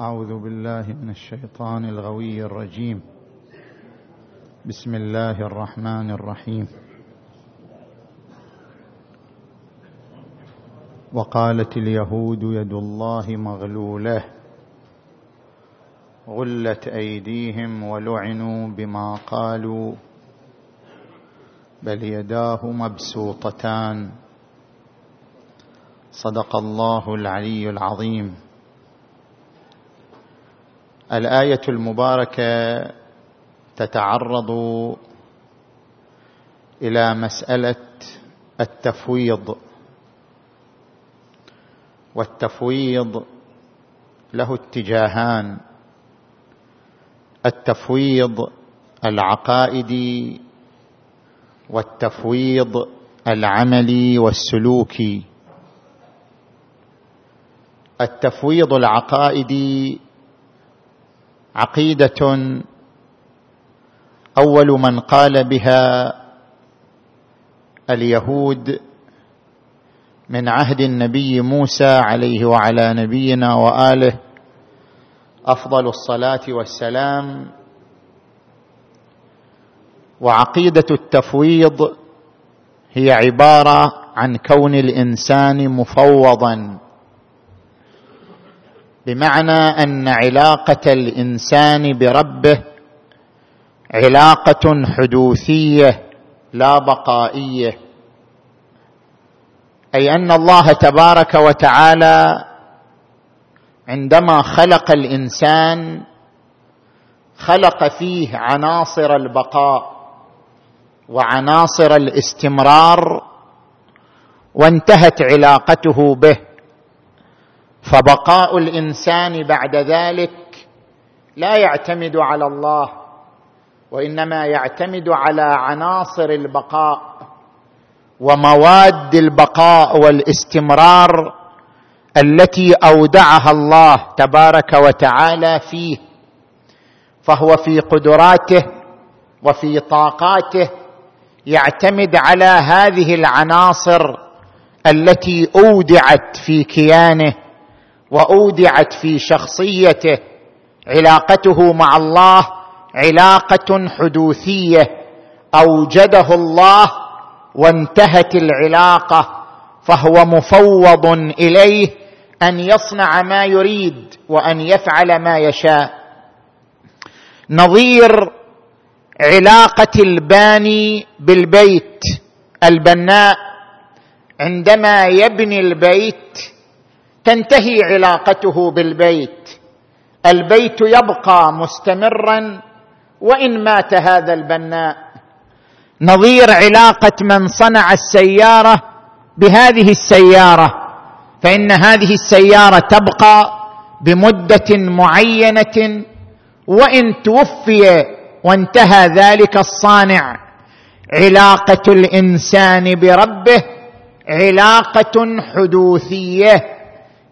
أعوذ بالله من الشيطان الغوي الرجيم. بسم الله الرحمن الرحيم. وقالت اليهود يد الله مغلولة. غلت أيديهم ولعنوا بما قالوا. بل يداه مبسوطتان. صدق الله العلي العظيم. الآية المباركة تتعرض إلى مسألة التفويض. والتفويض له اتجاهان. التفويض العقائدي والتفويض العملي والسلوكي التفويض العقائدي عقيدة أول من قال بها اليهود من عهد النبي موسى عليه وعلى نبينا وآله أفضل الصلاة والسلام وعقيدة التفويض هي عبارة عن كون الإنسان مفوضا. بمعنى أن علاقة الإنسان بربه علاقة حدوثية لا بقائية. أي أن الله تبارك وتعالى عندما خلق الإنسان خلق فيه عناصر البقاء وعناصر الاستمرار وانتهت علاقته به. فبقاء الإنسان بعد ذلك لا يعتمد على الله وإنما يعتمد على عناصر البقاء ومواد البقاء والاستمرار التي أودعها الله تبارك وتعالى فيه فهو في قدراته وفي طاقاته يعتمد على هذه العناصر التي أودعت في كيانه. وأودعت في شخصيته علاقته مع الله علاقة حدوثية. أوجده الله وانتهت العلاقة فهو مفوض إليه أن يصنع ما يريد وأن يفعل ما يشاء. نظير علاقة الباني بالبيت البناء. عندما يبني البيت تنتهي علاقته بالبيت. البيت يبقى مستمرا وإن مات هذا البناء. نظير علاقة من صنع السيارة بهذه السيارة فإن هذه السيارة تبقى بمدة معينة وإن توفي وانتهى ذلك الصانع. علاقة الإنسان بربه علاقة حدوثية.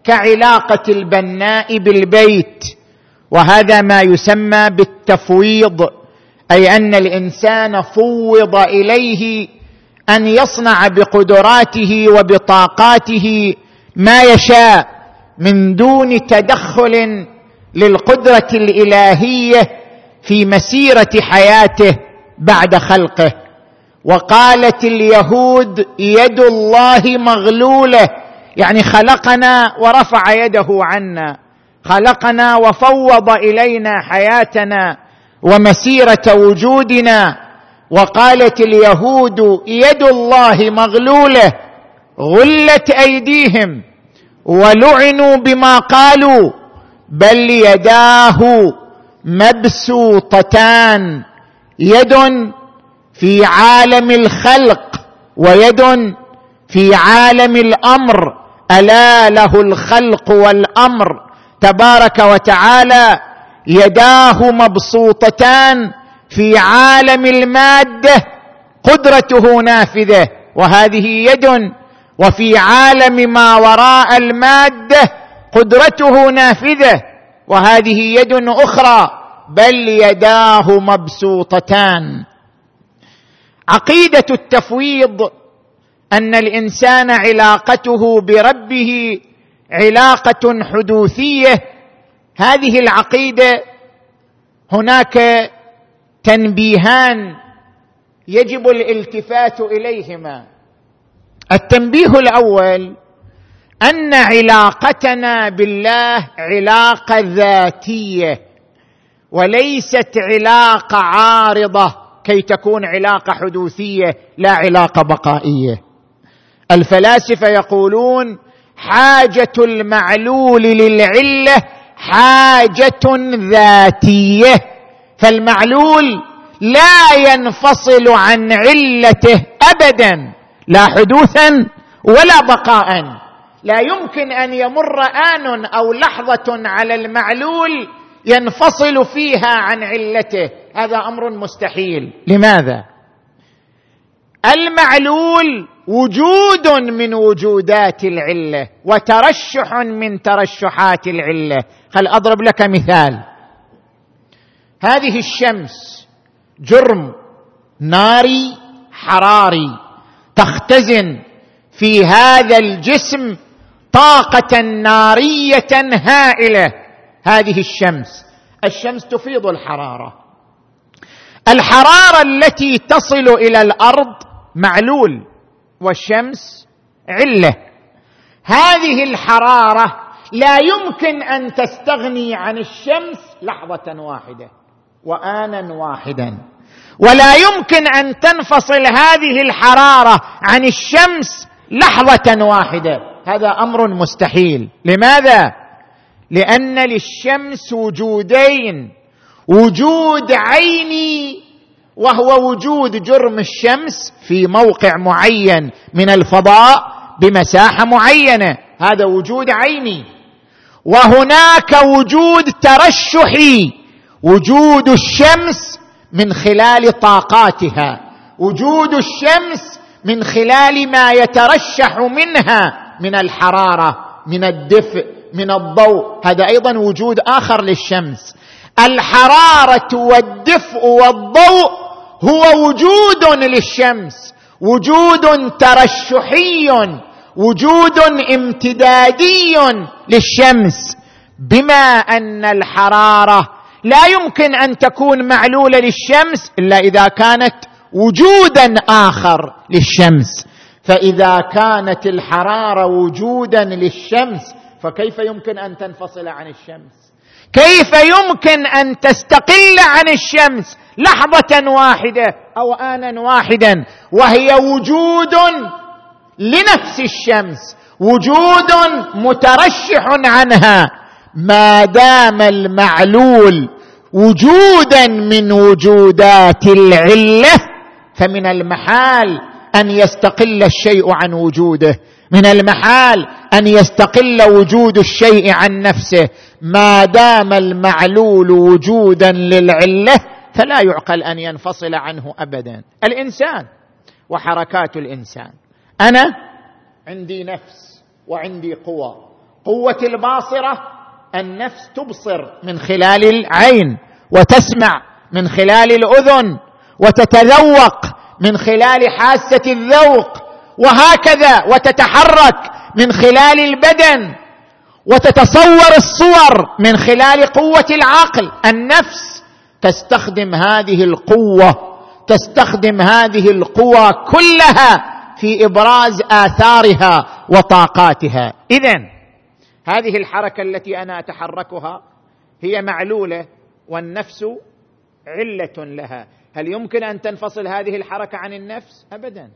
كعلاقة البناء بالبيت وهذا ما يسمى بالتفويض أي أن الإنسان فوض إليه أن يصنع بقدراته وبطاقاته ما يشاء من دون تدخل للقدرة الإلهية في مسيرة حياته بعد خلقه. وقالت اليهود يد الله مغلولة يعني خلقنا ورفع يده عنا خلقنا وفوض إلينا حياتنا ومسيرة وجودنا وقالت اليهود يد الله مغلولة غلت أيديهم ولعنوا بما قالوا بل يداه مبسوطتان يد في عالم الخلق ويد في عالم الأمر. ألا له الخلق والأمر تبارك وتعالى يداه مبسوطتان في عالم المادة قدرته نافذة وهذه يد وفي عالم ما وراء المادة قدرته نافذة وهذه يد أخرى بل يداه مبسوطتان. عقيدة التفويض أن الإنسان علاقته بربه علاقة حدوثية. هذه العقيدة هناك تنبيهان يجب الالتفات إليهما. التنبيه الأول أن علاقتنا بالله علاقة ذاتية وليست علاقة عارضة كي تكون علاقة حدوثية لا علاقة بقائية. الفلاسفة يقولون حاجة المعلول للعلة حاجة ذاتية فالمعلول لا ينفصل عن علته ابدا لا حدوثا ولا بقاء. لا يمكن أن يمر آن أو لحظة على المعلول ينفصل فيها عن علته. هذا أمر مستحيل. لماذا؟ المعلول وجود من وجودات العلة وترشح من ترشحات العلة. خل أضرب لك مثال. هذه الشمس جرم ناري حراري تختزن في هذا الجسم طاقة نارية هائلة. هذه الشمس. الشمس تفيض الحرارة. الحرارة التي تصل إلى الأرض معلول. والشمس علة. هذه الحرارة لا يمكن أن تستغني عن الشمس لحظة واحدة وآنا واحدا. ولا يمكن أن تنفصل هذه الحرارة عن الشمس لحظة واحدة. هذا أمر مستحيل. لماذا؟ لأن للشمس وجودين وجود عيني وهو وجود جرم الشمس في موقع معين من الفضاء بمساحة معينة. هذا وجود عيني. وهناك وجود ترشحي وجود الشمس من خلال طاقاتها وجود الشمس من خلال ما يترشح منها من الحرارة من الدفء من الضوء. هذا أيضا وجود آخر للشمس. الحرارة والدفء والضوء هو وجود للشمس وجود ترشحي وجود امتدادي للشمس. بما أن الحرارة لا يمكن أن تكون معلولة للشمس إلا إذا كانت وجودا آخر للشمس. فإذا كانت الحرارة وجودا للشمس فكيف يمكن أن تنفصل عن الشمس؟ كيف يمكن أن تستقل عن الشمس؟ لحظة واحدة أو آنا واحدا وهي وجود لنفس الشمس وجود مترشح عنها. ما دام المعلول وجودا من وجودات العلة فمن المحال أن يستقل الشيء عن وجوده. من المحال أن يستقل وجود الشيء عن نفسه. ما دام المعلول وجودا للعلة فلا يعقل أن ينفصل عنه ابدا. الإنسان وحركات الإنسان. أنا عندي نفس وعندي قوة. قوة الباصرة النفس تبصر من خلال العين وتسمع من خلال الأذن وتتذوق من خلال حاسة الذوق وهكذا وتتحرك من خلال البدن وتتصور الصور من خلال قوة العقل. النفس تستخدم هذه القوة تستخدم هذه القوى كلها في إبراز آثارها وطاقاتها. اذا هذه الحركة التي أنا أتحركها هي معلولة والنفس علة لها. هل يمكن أن تنفصل هذه الحركة عن النفس؟ ابدا.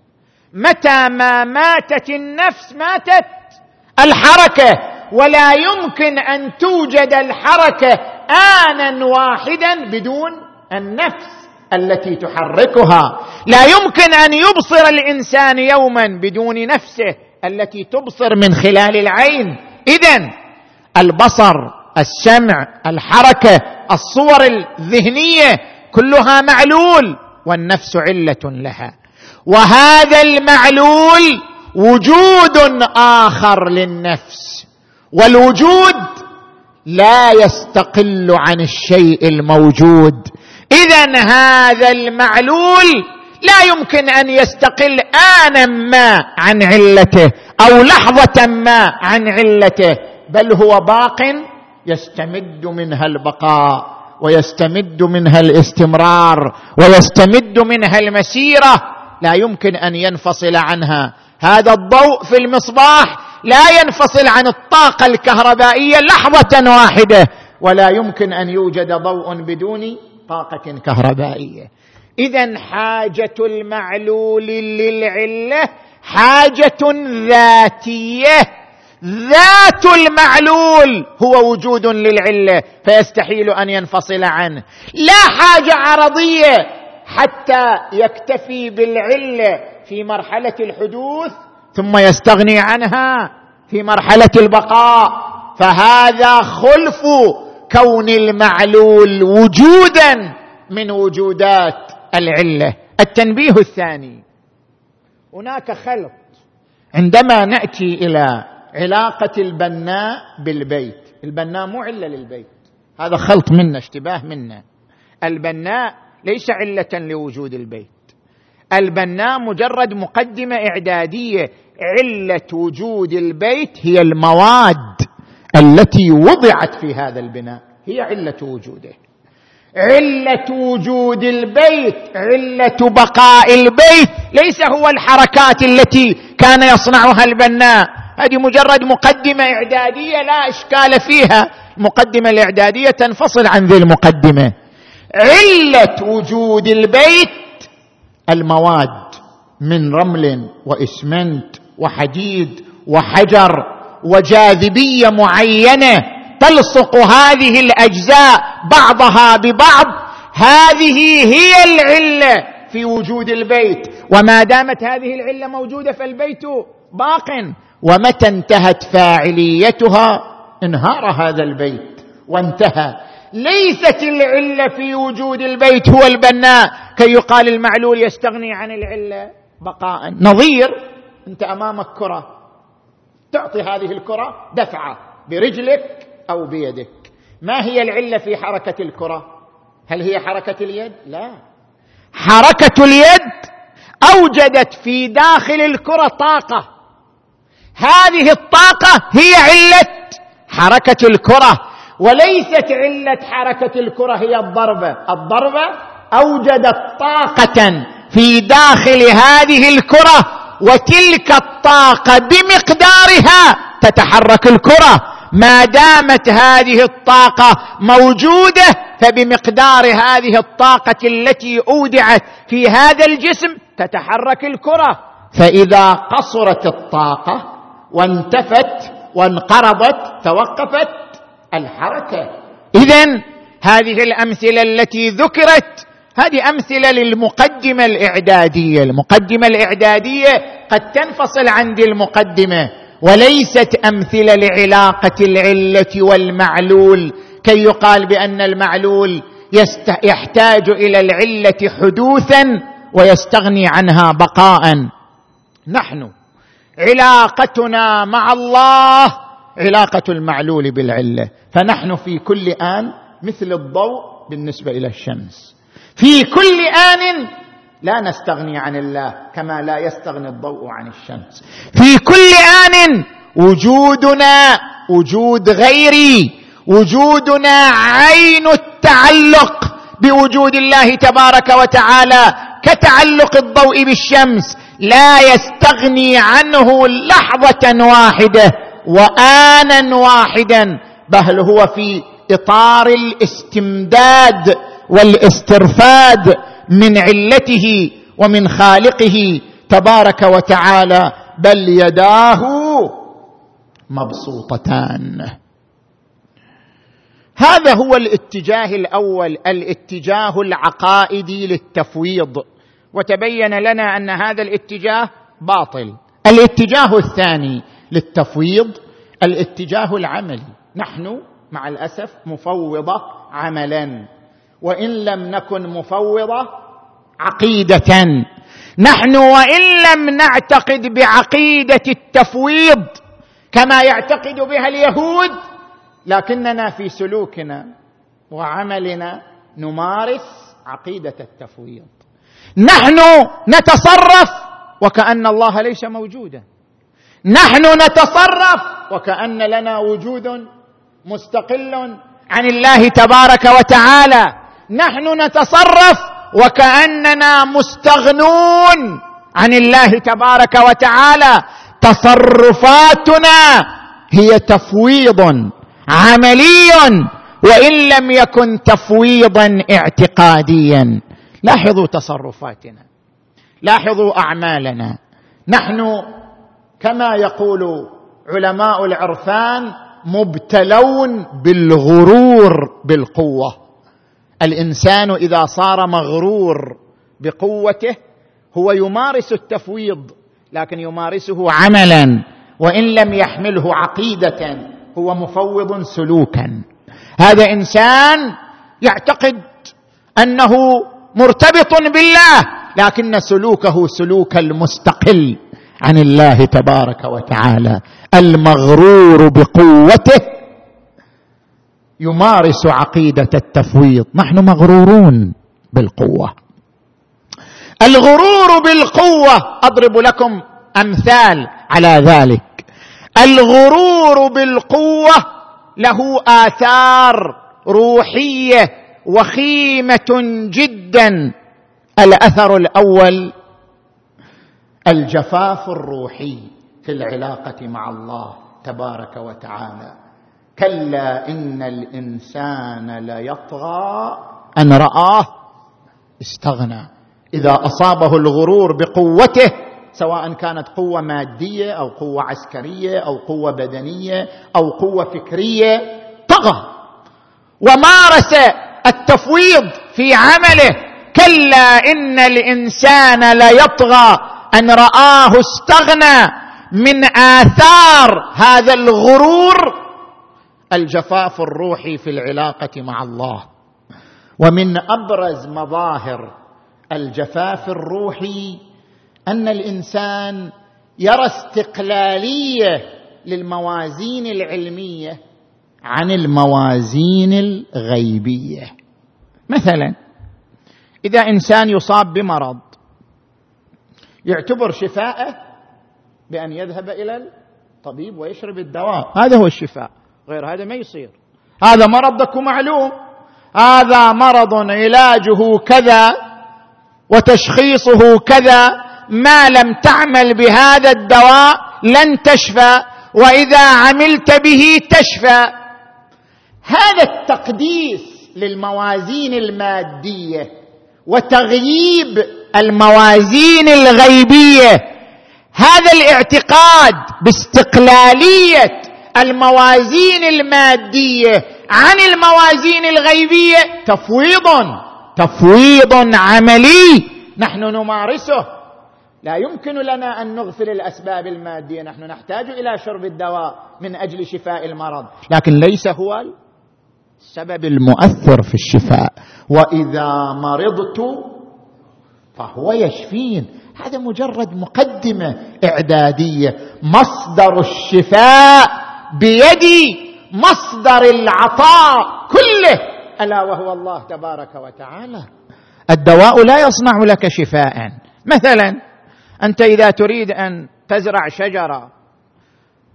متى ما ماتت النفس ماتت الحركة ولا يمكن أن توجد الحركة أنا واحدا بدون النفس التي تحركها. لا يمكن أن يبصر الإنسان يوما بدون نفسه التي تبصر من خلال العين. اذا البصر السمع الحركة الصور الذهنية كلها معلول والنفس علة لها. وهذا المعلول وجود آخر للنفس. والوجود لا يستقل عن الشيء الموجود. اذا هذا المعلول لا يمكن أن يستقل آنا ما عن علته أو لحظة ما عن علته بل هو باق يستمد منها البقاء ويستمد منها الاستمرار ويستمد منها المسيرة. لا يمكن أن ينفصل عنها. هذا الضوء في المصباح لا ينفصل عن الطاقة الكهربائية لحظة واحدة ولا يمكن أن يوجد ضوء بدون طاقة كهربائية. اذا حاجة المعلول للعلة حاجة ذاتية. ذات المعلول هو وجود للعلة فيستحيل أن ينفصل عنه. لا حاجة عرضية حتى يكتفي بالعلة في مرحلة الحدوث ثم يستغني عنها في مرحلة البقاء. فهذا خلف كون المعلول وجودا من وجودات العلة. التنبيه الثاني هناك خلط. عندما نأتي إلى علاقة البناء بالبيت البناء مو علة للبيت هذا خلط منا اشتباه منا. البناء ليس علة لوجود البيت. البناء مجرد مقدمة إعدادية. علة وجود البيت هي المواد التي وضعت في هذا البناء. هي علة وجوده. علة وجود البيت علة بقاء البيت. ليس هو الحركات التي كان يصنعها البناء. هذه مجرد مقدمة إعدادية لا إشكال فيها. المقدمه الإعدادية تنفصل عن ذي المقدمة. علة وجود البيت المواد من رمل وإسمنت وحديد وحجر وجاذبية معينة تلصق هذه الأجزاء بعضها ببعض. هذه هي العلة في وجود البيت. وما دامت هذه العلة موجودة فالبيت باق. ومتى انتهت فاعليتها؟ انهار هذا البيت وانتهى. ليست العلة في وجود البيت هو البناء. كي يقال المعلول يستغني عن العلة. بقاء نظير. أنت أمامك كرة. تعطي هذه الكرة دفعة. برجلك أو بيدك. ما هي العلة في حركة الكرة؟ هل هي حركة اليد؟ لا. حركة اليد أوجدت في داخل الكرة طاقة. هذه الطاقة هي علة حركة الكرة. وليست علة حركة الكرة هي الضربه الضربه أوجدت طاقة في داخل هذه الكرة وتلك الطاقة بمقدارها تتحرك الكرة. ما دامت هذه الطاقة موجودة فبمقدار هذه الطاقة التي أودعت في هذا الجسم تتحرك الكرة. فإذا قصرت الطاقة وانتفت وانقرضت توقفت الحركة. اذا هذه الأمثلة التي ذكرت هذه أمثلة للمقدمة الإعدادية. المقدمة الإعدادية قد تنفصل عن ذي المقدمة وليست أمثلة لعلاقة العلة والمعلول. كي يقال بأن المعلول يحتاج إلى العلة حدوثا ويستغني عنها بقاء. نحن علاقتنا مع الله علاقة المعلول بالعلة. فنحن في كل آن مثل الضوء بالنسبة إلى الشمس. في كل آن لا نستغني عن الله كما لا يستغني الضوء عن الشمس. في كل آن وجودنا وجود غيري وجودنا عين التعلق بوجود الله تبارك وتعالى كتعلق الضوء بالشمس لا يستغني عنه لحظة واحدة. وآنا واحدا بل هو في إطار الاستمداد والاسترفاد من علته ومن خالقه تبارك وتعالى بل يداه مبسوطتان. هذا هو الاتجاه الأول الاتجاه العقائدي للتفويض. وتبين لنا أن هذا الاتجاه باطل. الاتجاه الثاني للتفويض الاتجاه العملي. نحن مع الأسف مفوضة عملا. وإن لم نكن مفوضة عقيدة. نحن وإن لم نعتقد بعقيدة التفويض كما يعتقد بها اليهود لكننا في سلوكنا وعملنا نمارس عقيدة التفويض. نحن نتصرف وكأن الله ليس موجودا. نحن نتصرف وكأن لنا وجود مستقل عن الله تبارك وتعالى. نحن نتصرف وكأننا مستغنون عن الله تبارك وتعالى. تصرفاتنا هي تفويض عملي وإن لم يكن تفويضا اعتقاديا. لاحظوا تصرفاتنا. لاحظوا أعمالنا. نحن كما يقول علماء العرفان مبتلون بالغرور بالقوة. الإنسان إذا صار مغرور بقوته هو يمارس التفويض لكن يمارسه عملا وإن لم يحمله عقيدة هو مفوض سلوكا. هذا إنسان يعتقد أنه مرتبط بالله لكن سلوكه سلوك المستقل. عن الله تبارك وتعالى. المغرور بقوته يمارس عقيدة التفويض. نحن مغرورون بالقوة. الغرور بالقوة أضرب لكم أمثال على ذلك. الغرور بالقوة له آثار روحية وخيمة جدا. الأثر الأول الجفاف الروحي في العلاقة مع الله تبارك وتعالى. كلا إن الإنسان ليطغى أن رآه استغنى. إذا أصابه الغرور بقوته سواء كانت قوة مادية أو قوة عسكرية أو قوة بدنية أو قوة فكرية طغى. ومارس التفويض في عمله. كلا إن الإنسان ليطغى أن رآه استغنى من آثار هذا الغرور الجفاف الروحي في العلاقة مع الله. ومن أبرز مظاهر الجفاف الروحي أن الإنسان يرى استقلالية للموازين العلمية عن الموازين الغيبية. مثلا إذا إنسان يصاب بمرض يعتبر شفاءه بأن يذهب إلى الطبيب ويشرب الدواء. هذا هو الشفاء. غير هذا ما يصير. هذا مرضك معلوم. هذا مرض علاجه كذا وتشخيصه كذا. ما لم تعمل بهذا الدواء لن تشفى وإذا عملت به تشفى. هذا التقديس للموازين المادية وتغييب الموازين الغيبية. هذا الاعتقاد باستقلالية الموازين المادية عن الموازين الغيبية تفويض تفويض عملي نحن نمارسه. لا يمكن لنا أن نغفل الأسباب المادية نحن نحتاج إلى شرب الدواء من أجل شفاء المرض. لكن ليس هو السبب المؤثر في الشفاء. وإذا مرضت فهو يشفين. هذا مجرد مقدمة إعدادية. مصدر الشفاء بيد مصدر العطاء كله. ألا وهو الله تبارك وتعالى. الدواء لا يصنع لك شفاء. مثلا أنت إذا تريد أن تزرع شجرة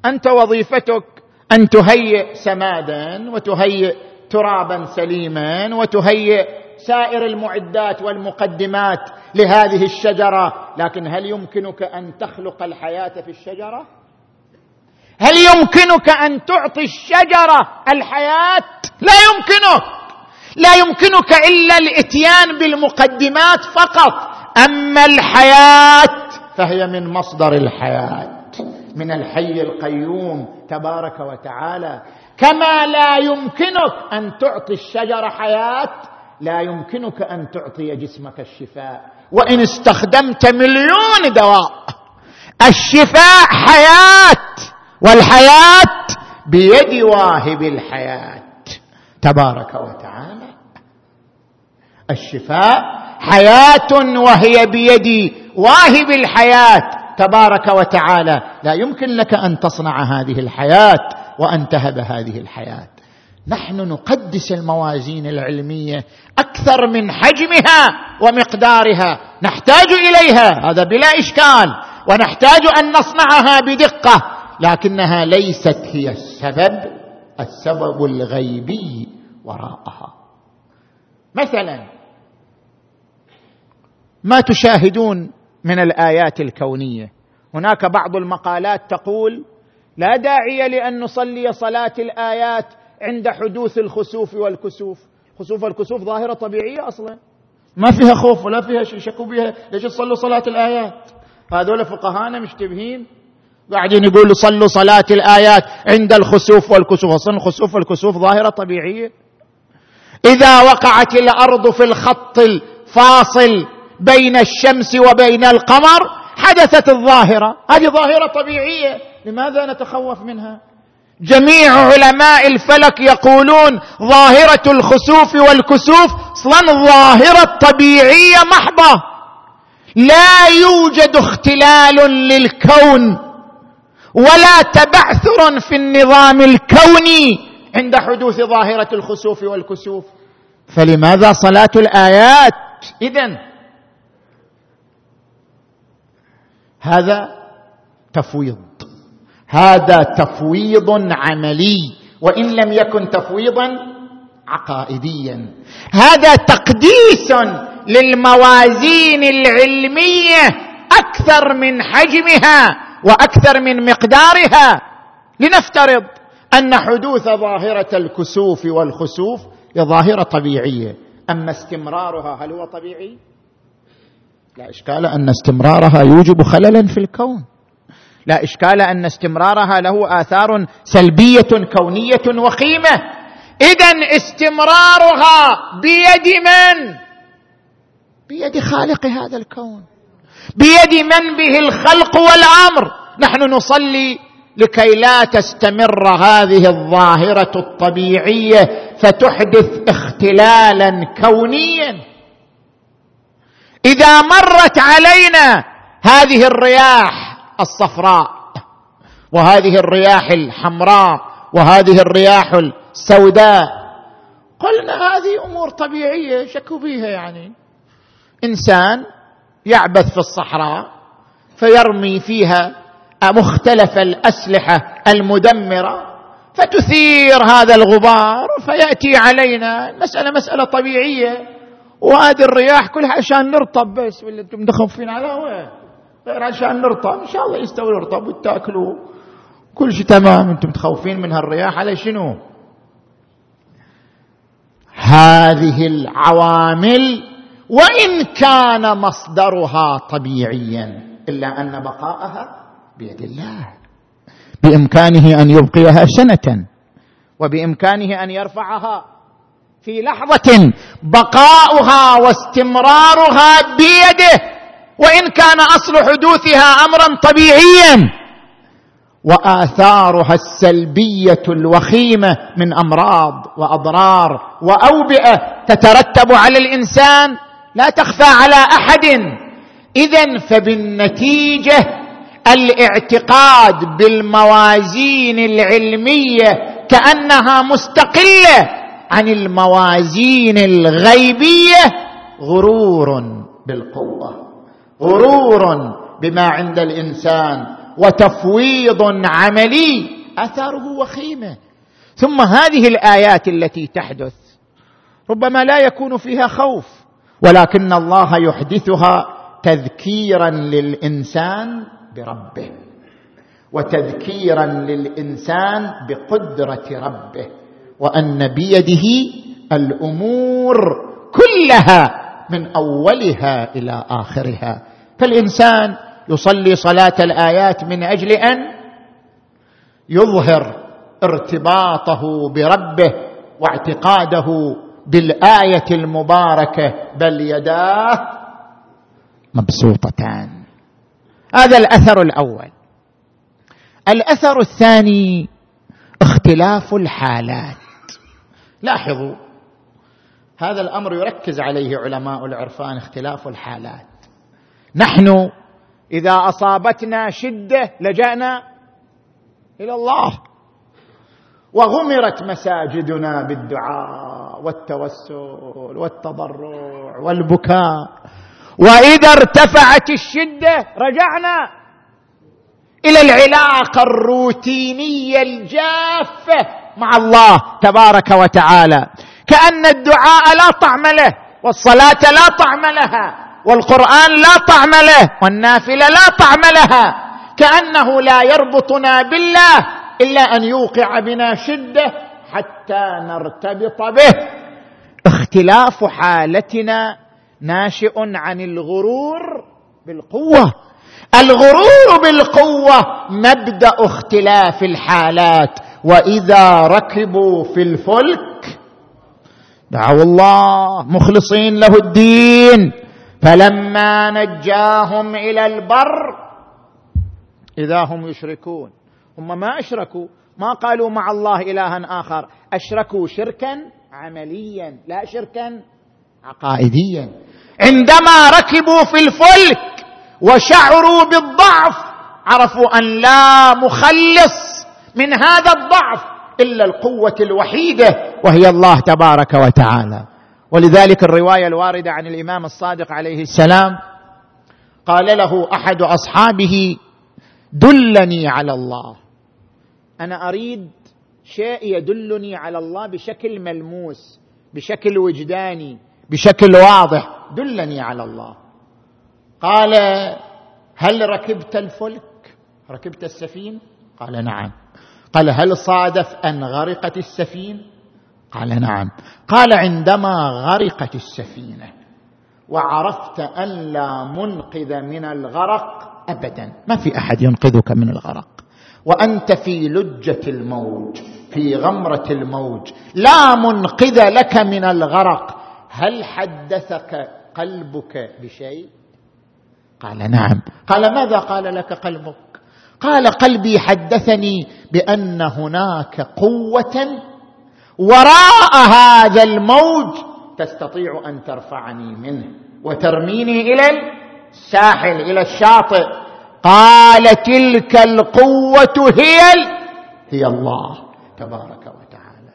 أنت وظيفتك أن تهيئ سمادا وتهيئ ترابا سليما وتهيئ سائر المعدات والمقدمات لهذه الشجرة. لكن هل يمكنك أن تخلق الحياة في الشجرة؟ هل يمكنك أن تعطي الشجرة الحياة؟ لا يمكنك. لا يمكنك إلا الإتيان بالمقدمات فقط. أما الحياة فهي من مصدر الحياة من الحي القيوم تبارك وتعالى. كما لا يمكنك أن تعطي الشجرة حياة لا يمكنك أن تعطي جسمك الشفاء. وإن استخدمت مليون دواء الشفاء حياة والحياة بيد واهب الحياة. تبارك وتعالى. الشفاء حياة وهي بيد واهب الحياة. تبارك وتعالى. لا يمكن لك أن تصنع هذه الحياة وأن تهب هذه الحياة. نحن نقدس الموازين العلمية أكثر من حجمها ومقدارها. نحتاج إليها هذا بلا إشكال. ونحتاج أن نصنعها بدقة لكنها ليست هي السبب السبب الغيبي وراءها. مثلا ما تشاهدون من الآيات الكونية. هناك بعض المقالات تقول لا داعي لأن نصلي صلاة الآيات عند حدوث الخسوف والكسوف. خسوف والكسوف ظاهرة طبيعية أصلا. ما فيها خوف ولا فيها شيء. شكوا بها ليش تصلوا صلاة الآيات؟ هذول فقهانا مشتبهين. قاعدين يقولوا صلوا صلاة الآيات عند الخسوف والكسوف. أصلا الخسوف والكسوف ظاهرة طبيعية. إذا وقعت الأرض في الخط الفاصل بين الشمس وبين القمر حدثت الظاهرة. هذه ظاهرة طبيعية. لماذا نتخوف منها؟ جميع علماء الفلك يقولون ظاهرة الخسوف والكسوف أصلا ظاهرة طبيعية محضة. لا يوجد اختلال للكون ولا تبعثر في النظام الكوني عند حدوث ظاهرة الخسوف والكسوف. فلماذا صلاة الآيات؟ إذن هذا تفويض. هذا تفويض عملي وإن لم يكن تفويضا عقائديا. هذا تقديس للموازين العلمية أكثر من حجمها وأكثر من مقدارها. لنفترض أن حدوث ظاهرة الكسوف والخسوف هي ظاهرة طبيعية. أما استمرارها هل هو طبيعي؟ لا إشكال أن استمرارها يوجب خللا في الكون. لا إشكال أن استمرارها له آثار سلبية كونية وخيمة. اذا استمرارها بيد من؟ بيد خالق هذا الكون. بيد من به الخلق والأمر. نحن نصلي لكي لا تستمر هذه الظاهرة الطبيعية فتحدث اختلالا كونيا. إذا مرت علينا هذه الرياح الصفراء وهذه الرياح الحمراء وهذه الرياح السوداء. قلنا هذه أمور طبيعية شكوا بها يعني. إنسان يعبث في الصحراء فيرمي فيها مختلف الأسلحة المدمرة فتثير هذا الغبار فيأتي علينا المساله مسألة طبيعية. وهذه الرياح كلها عشان نرطب بس ولا أنتم مخفين على وين غير عشان نرطب. إن شاء الله يستوي الرطب وتأكلوا. كل شيء تمام. أنتم متخوفين من هالرياح. على شنو؟ هذه العوامل وإن كان مصدرها طبيعيا إلا أن بقاءها بيد الله. بإمكانه أن يبقيها سنة وبإمكانه أن يرفعها في لحظة بقاؤها واستمرارها بيده. وإن كان أصل حدوثها امرا طبيعيا. وآثارها السلبية الوخيمة من أمراض وأضرار وأوبئة تترتب على الإنسان لا تخفى على أحد. اذا فبالنتيجة الاعتقاد بالموازين العلمية كأنها مستقلة عن الموازين الغيبية غرور بالقوة. غرور بما عند الإنسان وتفويض عملي آثاره وخيمة. ثم هذه الآيات التي تحدث ربما لا يكون فيها خوف ولكن الله يحدثها تذكيرا للإنسان بربه وتذكيرا للإنسان بقدرة ربه وأن بيده الأمور كلها من أولها إلى آخرها. فالإنسان يصلي صلاة الآيات من أجل أن يظهر ارتباطه بربه واعتقاده بالآية المباركة بل يداه مبسوطتان. هذا الأثر الأول. الأثر الثاني اختلاف الحالات. لاحظوا هذا الأمر يركز عليه علماء العرفان اختلاف الحالات. نحن إذا أصابتنا شدة لجأنا إلى الله. وغمرت مساجدنا بالدعاء والتوسل والتضرع والبكاء. وإذا ارتفعت الشدة رجعنا إلى العلاقة الروتينية الجافة مع الله تبارك وتعالى. كأن الدعاء لا طعم له والصلاة لا طعم لها والقرآن لا طعم له والنافلة لا طعم لها. كأنه لا يربطنا بالله إلا أن يوقع بنا شدة حتى نرتبط به. اختلاف حالتنا ناشئ عن الغرور بالقوة. الغرور بالقوة مبدأ اختلاف الحالات وإذا ركبوا في الفلك دعوا الله مخلصين له الدين. فلما نجاهم إلى البر إذا هم يشركون. هم ما أشركوا ما قالوا مع الله إلها آخر. أشركوا شركا عمليا لا شركا عقائديا. عندما ركبوا في الفلك وشعروا بالضعف عرفوا أن لا مخلص من هذا الضعف. إلا القوة الوحيدة وهي الله تبارك وتعالى. ولذلك الرواية الواردة عن الإمام الصادق عليه السلام قال له أحد أصحابه دلني على الله. أنا أريد شيء يدلني على الله بشكل ملموس بشكل وجداني بشكل واضح. دلني على الله. قال هل ركبت الفلك؟ ركبت السفينة؟ قال نعم. قال هل صادف أن غرقت السفينة؟ قال نعم. قال عندما غرقت السفينة وعرفت أن لا منقذ من الغرق ابدا. ما في أحد ينقذك من الغرق. وأنت في لجة الموج في غمرة الموج. لا منقذ لك من الغرق. هل حدثك قلبك بشيء؟ قال نعم. قال ماذا قال لك قلبك؟ قال قلبي حدثني بأن هناك قوة وراء هذا الموج تستطيع أن ترفعني منه وترميني إلى الساحل إلى الشاطئ. قال تلك القوة هي هي الله تبارك وتعالى.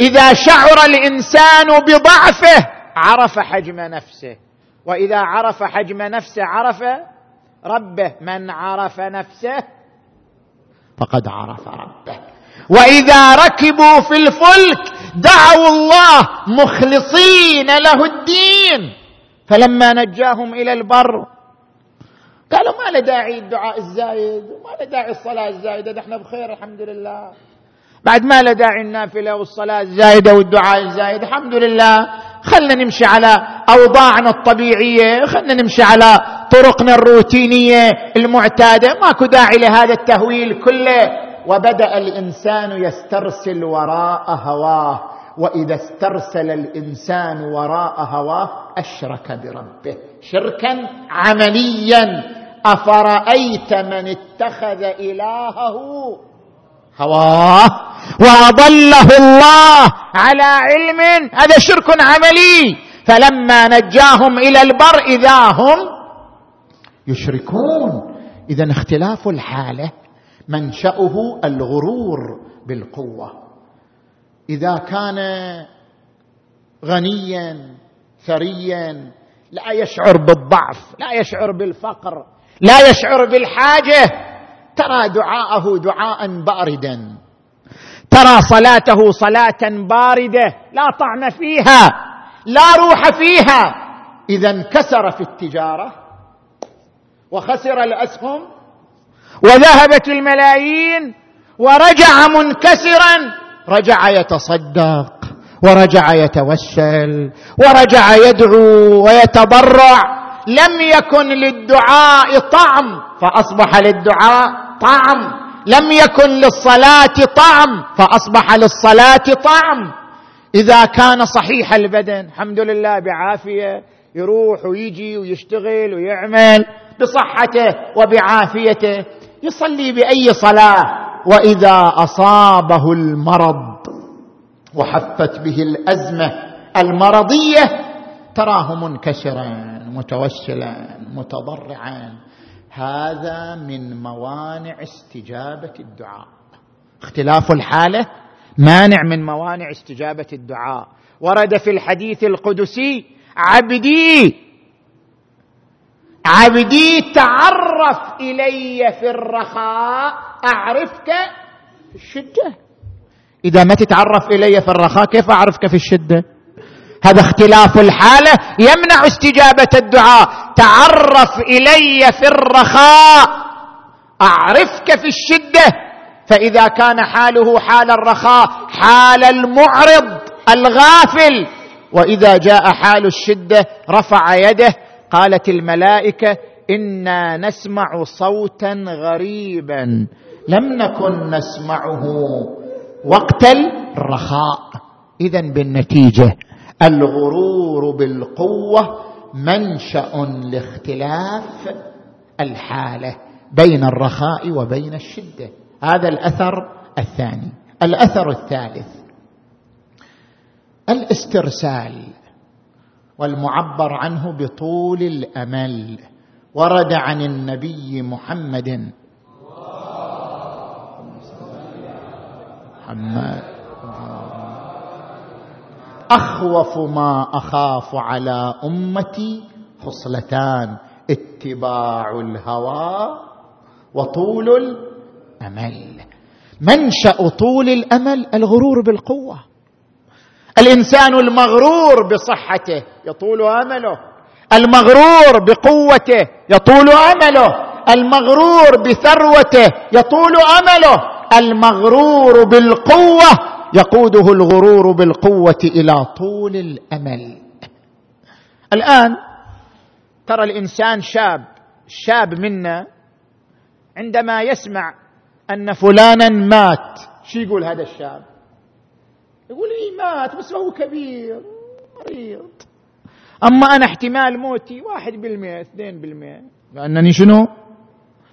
إذا شعر الإنسان بضعفه عرف حجم نفسه وإذا عرف حجم نفسه عرف ربه من عرف نفسه فقد عرف ربه. وإذا ركبوا في الفلك دعوا الله مخلصين له الدين. فلما نجاهم إلى البر قالوا ما له داعي الدعاء الزايد ما له داعي الصلاة الزايدة إحنا بخير الحمد لله. بعد ما له داعي النافلة والصلاة الزايدة والدعاء الزايد الحمد لله. خلنا نمشي على أوضاعنا الطبيعية خلنا نمشي على طرقنا الروتينية المعتادة. ماكو داعي لهذا التهويل كله. وبدأ الإنسان يسترسل وراء هواه. وإذا استرسل الإنسان وراء هواه أشرك بربه. شركا عمليا. أفرأيت من اتخذ إلهه هواه وأضله الله على علم. هذا شرك عملي. فلما نجاهم إلى البر إذا هم يشركون. اذا اختلاف الحاله منشأه الغرور بالقوة. إذا كان غنيا ثريا لا يشعر بالضعف لا يشعر بالفقر لا يشعر بالحاجة ترى دعاءه دعاء باردا ترى صلاته صلاة باردة لا طعم فيها لا روح فيها. إذا انكسر في التجارة وخسر الأسهم وذهبت الملايين ورجع منكسرا رجع يتصدق ورجع يتوسل ورجع يدعو ويتضرع لم يكن للدعاء طعم فأصبح للدعاء طعم. لم يكن للصلاة طعم فأصبح للصلاة طعم. إذا كان صحيح البدن الحمد لله بعافية يروح ويجي ويشتغل ويعمل بصحته وبعافيته يصلي بأي صلاة. وإذا أصابه المرض وحفت به الأزمة المرضية تراه منكسرا متوسلا متضرعا. هذا من موانع استجابة الدعاء. اختلاف الحالة مانع من موانع استجابة الدعاء. ورد في الحديث القدسي عبدي عبدي تعرف إلي في الرخاء أعرفك في الشدة. إذا ما تتعرف إلي في الرخاء كيف أعرفك في الشدة؟ هذا اختلاف الحالة يمنع استجابة الدعاء. تعرف إلي في الرخاء أعرفك في الشدة. فإذا كان حاله حال الرخاء حال المعرض الغافل. وإذا جاء حال الشدة رفع يده قالت الملائكة إنا نسمع صوتا غريبا لم نكن نسمعه. وقت الرخاء. اذا بالنتيجة. الغرور بالقوة منشأ لاختلاف الحالة بين الرخاء وبين الشدة. هذا الأثر الثاني. الأثر الثالث الاسترسال والمعبر عنه بطول الأمل. ورد عن النبي محمد. محمد. أخوف ما أخاف على أمتي خصلتان. اتباع الهوى وطول الأمل. منشأ طول الأمل الغرور بالقوة. الإنسان المغرور بصحته يطول أمله. المغرور بقوته يطول أمله. المغرور بثروته يطول أمله. المغرور بالقوة يقوده الغرور بالقوة إلى طول الأمل. الآن ترى الإنسان شاب شاب منا عندما يسمع أن فلانا مات شو يقول هذا الشاب؟ يقول اي مات بس هو كبير مريض. أما أنا احتمال موتي واحد بالمئة اثنين بالمئة. لأنني شنو؟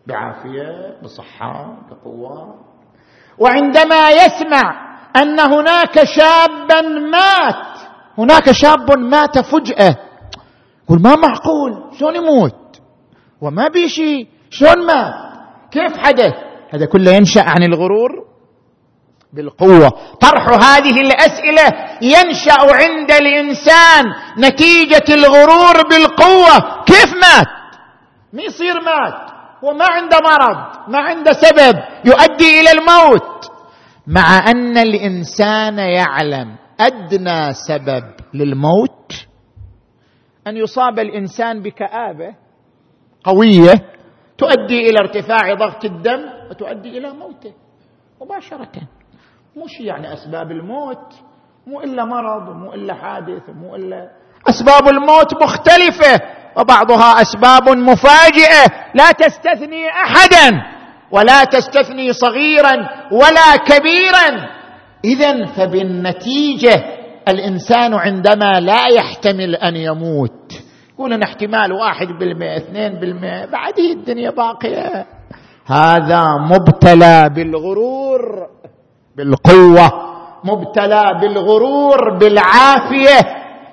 بعافية بصحة بقوة. وعندما يسمع أن هناك شابا مات. هناك شاب مات فجأة. يقول ما معقول؟ شلون يموت؟ وما بيشي شلون مات؟ كيف حدث؟ هذا كله ينشأ عن الغرور بالقوة. طرح هذه الأسئلة ينشأ عند الإنسان نتيجة الغرور بالقوة. كيف مات؟ ما يصير مات. وما عنده مرض ما عنده سبب. يؤدي إلى الموت. مع أن الإنسان يعلم أدنى سبب للموت أن يصاب الإنسان بكآبة قوية تؤدي إلى ارتفاع ضغط الدم وتؤدي إلى موته مباشرة. مش يعني أسباب الموت مو إلا مرض مو إلا حادث مو إلا أسباب الموت مختلفة وبعضها أسباب مفاجئة لا تستثني احدا. ولا تستثني صغيرا ولا كبيرا. اذا فبالنتيجة الإنسان عندما لا يحتمل أن يموت يقول أن احتمال واحد بالمئة اثنين بالمئة بعدي الدنيا باقية. هذا مبتلى بالغرور بالقوة مبتلى بالغرور بالعافية.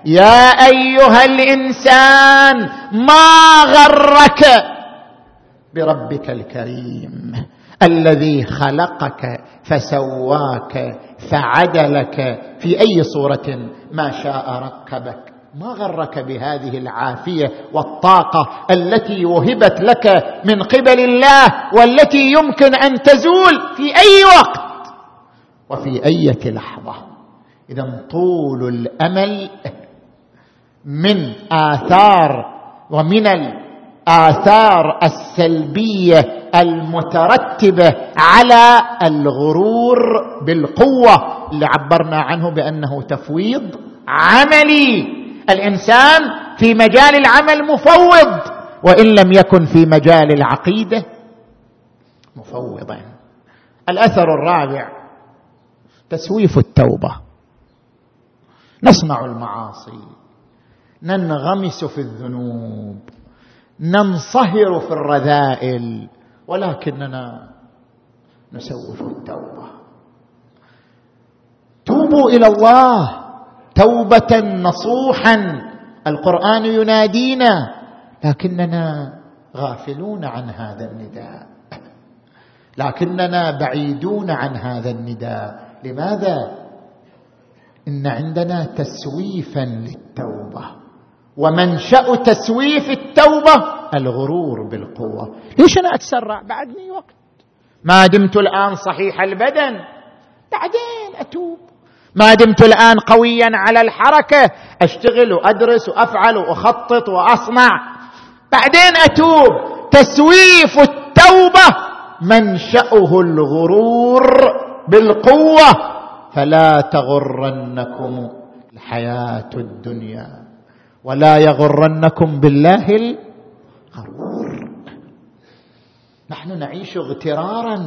يا أيها الإنسان ما غرك؟ بربك الكريم الذي خلقك فسواك فعدلك في أي صورة ما شاء ركبك. ما غرك بهذه العافية والطاقة التي وهبت لك من قبل الله والتي يمكن أن تزول في أي وقت وفي إيه لحظة. إذا طول الأمل من آثار ومن الاثار السلبية المترتبة على الغرور بالقوة اللي عبرنا عنه بأنه تفويض عملي. الإنسان في مجال العمل مفوض وإن لم يكن في مجال العقيدة مفوضا. الأثر الرابع تسويف التوبة. نصنع المعاصي. ننغمس في الذنوب. ننصهر في الرذائل ولكننا نسوف التوبة. توبوا إلى الله توبة نصوحا. القرآن ينادينا لكننا غافلون عن هذا النداء. لكننا بعيدون عن هذا النداء. لماذا؟ إن عندنا تسويفا للتوبة. ومنشأ تسويف التوبة الغرور بالقوة. ليش أنا أتسرع بعدني وقت؟ ما دمت الآن صحيح البدن. بعدين أتوب. ما دمت الآن قويا على الحركة. أشتغل وأدرس وأفعل وأخطط وأصنع. بعدين أتوب. تسويف التوبة منشأه الغرور بالقوة. فلا تغرنكم الحياة الدنيا. ولا يغرنكم بالله الغرور نحن نعيش اغترارا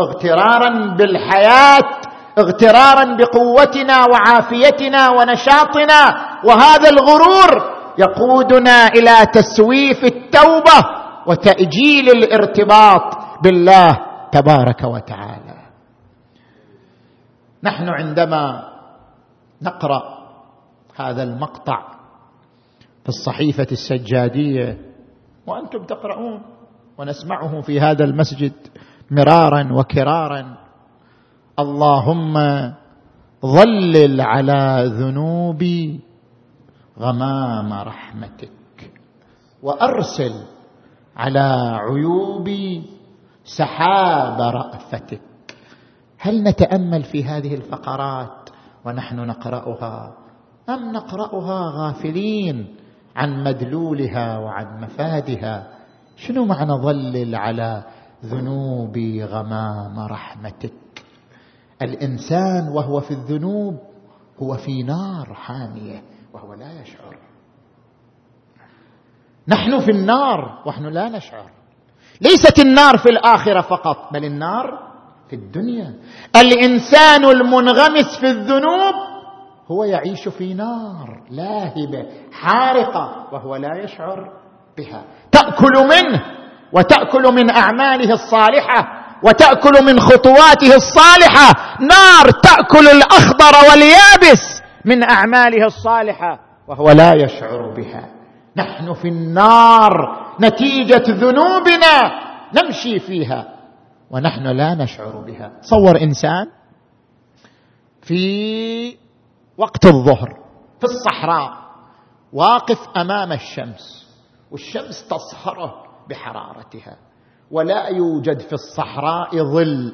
اغترارا بالحياة اغترارا بقوتنا وعافيتنا ونشاطنا. وهذا الغرور يقودنا إلى تسويف التوبة وتأجيل الارتباط بالله تبارك وتعالى. نحن عندما نقرأ هذا المقطع في الصحيفة السجادية. وأنتم تقرؤون ونسمعه في هذا المسجد مرارا وكرارا. اللهم ظلل على ذنوبي غمام رحمتك وأرسل على عيوبي سحاب رأفتك. هل نتأمل في هذه الفقرات ونحن نقرأها أم نقرأها غافلين؟ عن مدلولها وعن مفادها. شنو معنى ظلل على ذنوبي غمام رحمتك؟ الإنسان وهو في الذنوب هو في نار حامية وهو لا يشعر. نحن في النار ونحن لا نشعر. ليست النار في الآخرة فقط بل النار في الدنيا. الإنسان المنغمس في الذنوب هو يعيش في نار لاهبة حارقة وهو لا يشعر بها. تأكل منه وتأكل من أعماله الصالحة وتأكل من خطواته الصالحة. نار تأكل الأخضر واليابس من أعماله الصالحة وهو لا يشعر بها. نحن في النار نتيجة ذنوبنا نمشي فيها ونحن لا نشعر بها. تصور إنسان في وقت الظهر في الصحراء واقف أمام الشمس والشمس تصهره بحرارتها ولا يوجد في الصحراء ظل.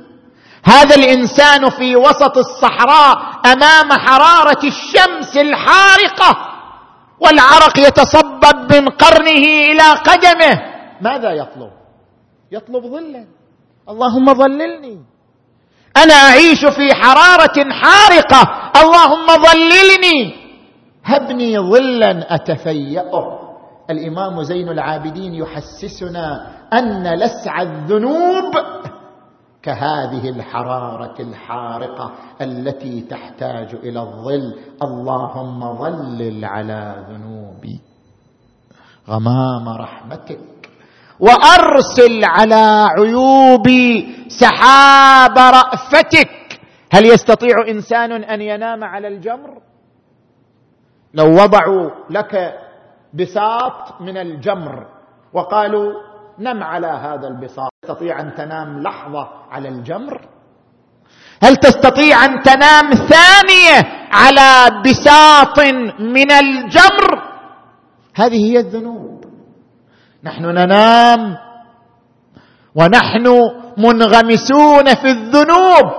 هذا الإنسان في وسط الصحراء أمام حرارة الشمس الحارقة والعرق يتصبب من قرنه إلى قدمه. ماذا يطلب؟ يطلب ظلا. اللهم ظللني. أنا أعيش في حرارة حارقة. اللهم ظللني. هبني ظلا أتفيأه. الإمام زين العابدين يحسسنا أن لسع الذنوب كهذه الحرارة الحارقة التي تحتاج إلى الظل. اللهم ظلل على ذنوبي. غمام رحمتك. وأرسل على عيوبي سحاب رأفتك. هل يستطيع إنسان أن ينام على الجمر؟ لو وضعوا لك بساط من الجمر وقالوا نم على هذا البساط. تستطيع أن تنام لحظة على الجمر؟ هل تستطيع أن تنام ثانية على بساط من الجمر؟ هذه هي الذنوب. نحن ننام. ونحن منغمسون في الذنوب.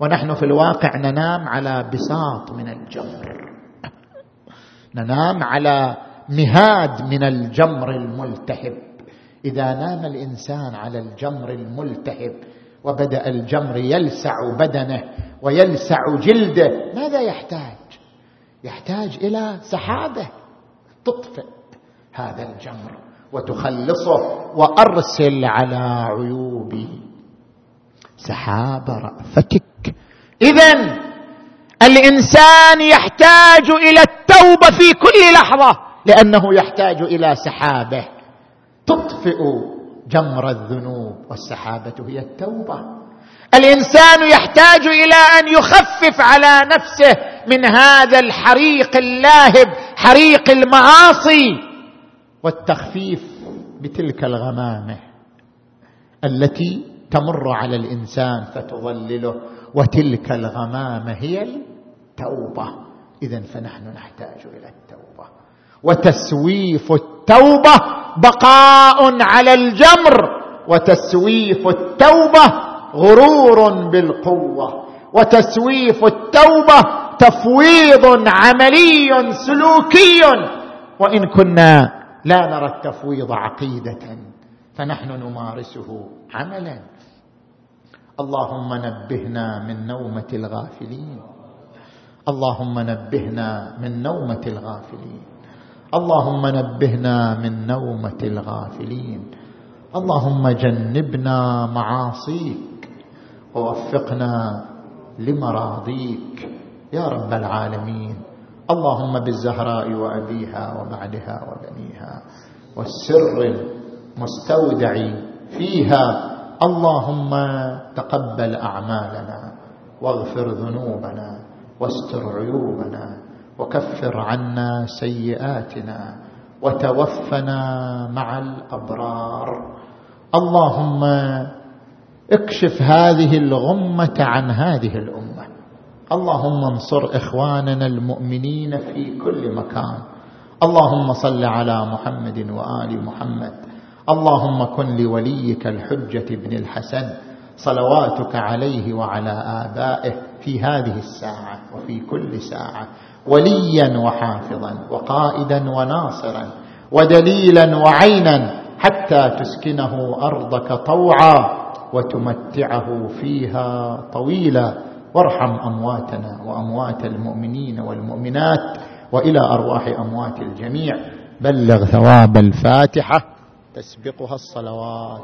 ونحن في الواقع ننام على بساط من الجمر. ننام على مهاد من الجمر الملتهب. إذا نام الإنسان على الجمر الملتهب وبدأ الجمر يلسع بدنه ويلسع جلده ماذا يحتاج؟ يحتاج إلى سحابة تطفئ هذا الجمر. وتخلصه وأرسل على عيوبي سحاب رأفتك. اذا الإنسان يحتاج إلى التوبة في كل لحظة لأنه يحتاج إلى سحابه. تطفئ جمر الذنوب والسحابة هي التوبة. الإنسان يحتاج إلى أن يخفف على نفسه من هذا الحريق اللاهب حريق المعاصي. والتخفيف بتلك الغمامة التي تمر على الإنسان فتظلله وتلك الغمامة هي التوبة. اذا فنحن نحتاج إلى التوبة. وتسويف التوبة بقاء على الجمر. وتسويف التوبة غرور بالقوة. وتسويف التوبة تفويض عملي سلوكي. وإن كنا لا نرى التفويض عقيدة فنحن نمارسه عملا. اللهم نبهنا من نومة الغافلين. اللهم نبهنا من نومة الغافلين. اللهم نبهنا من نومة الغافلين. اللهم جنبنا معاصيك. ووفقنا لمراضيك. يا رب العالمين. اللهم بالزهراء وأبيها وبعدها وبنيها والسر المستودع فيها اللهم تقبل أعمالنا واغفر ذنوبنا واستر عيوبنا وكفر عنا سيئاتنا وتوفنا مع الأبرار اللهم اكشف هذه الغمة عن هذه الأمة اللهم انصر إخواننا المؤمنين في كل مكان. اللهم صل على محمد وآل محمد. اللهم كن لوليك الحجة بن الحسن. صلواتك عليه وعلى آبائه في هذه الساعة وفي كل ساعة. وليا وحافظا وقائدا وناصرا ودليلا وعينا حتى تسكنه أرضك طوعا وتمتعه فيها طويلا. وارحم أمواتنا وأموات المؤمنين والمؤمنات وإلى أرواح أموات الجميع. بلغ ثواب الفاتحة. تسبقها الصلوات.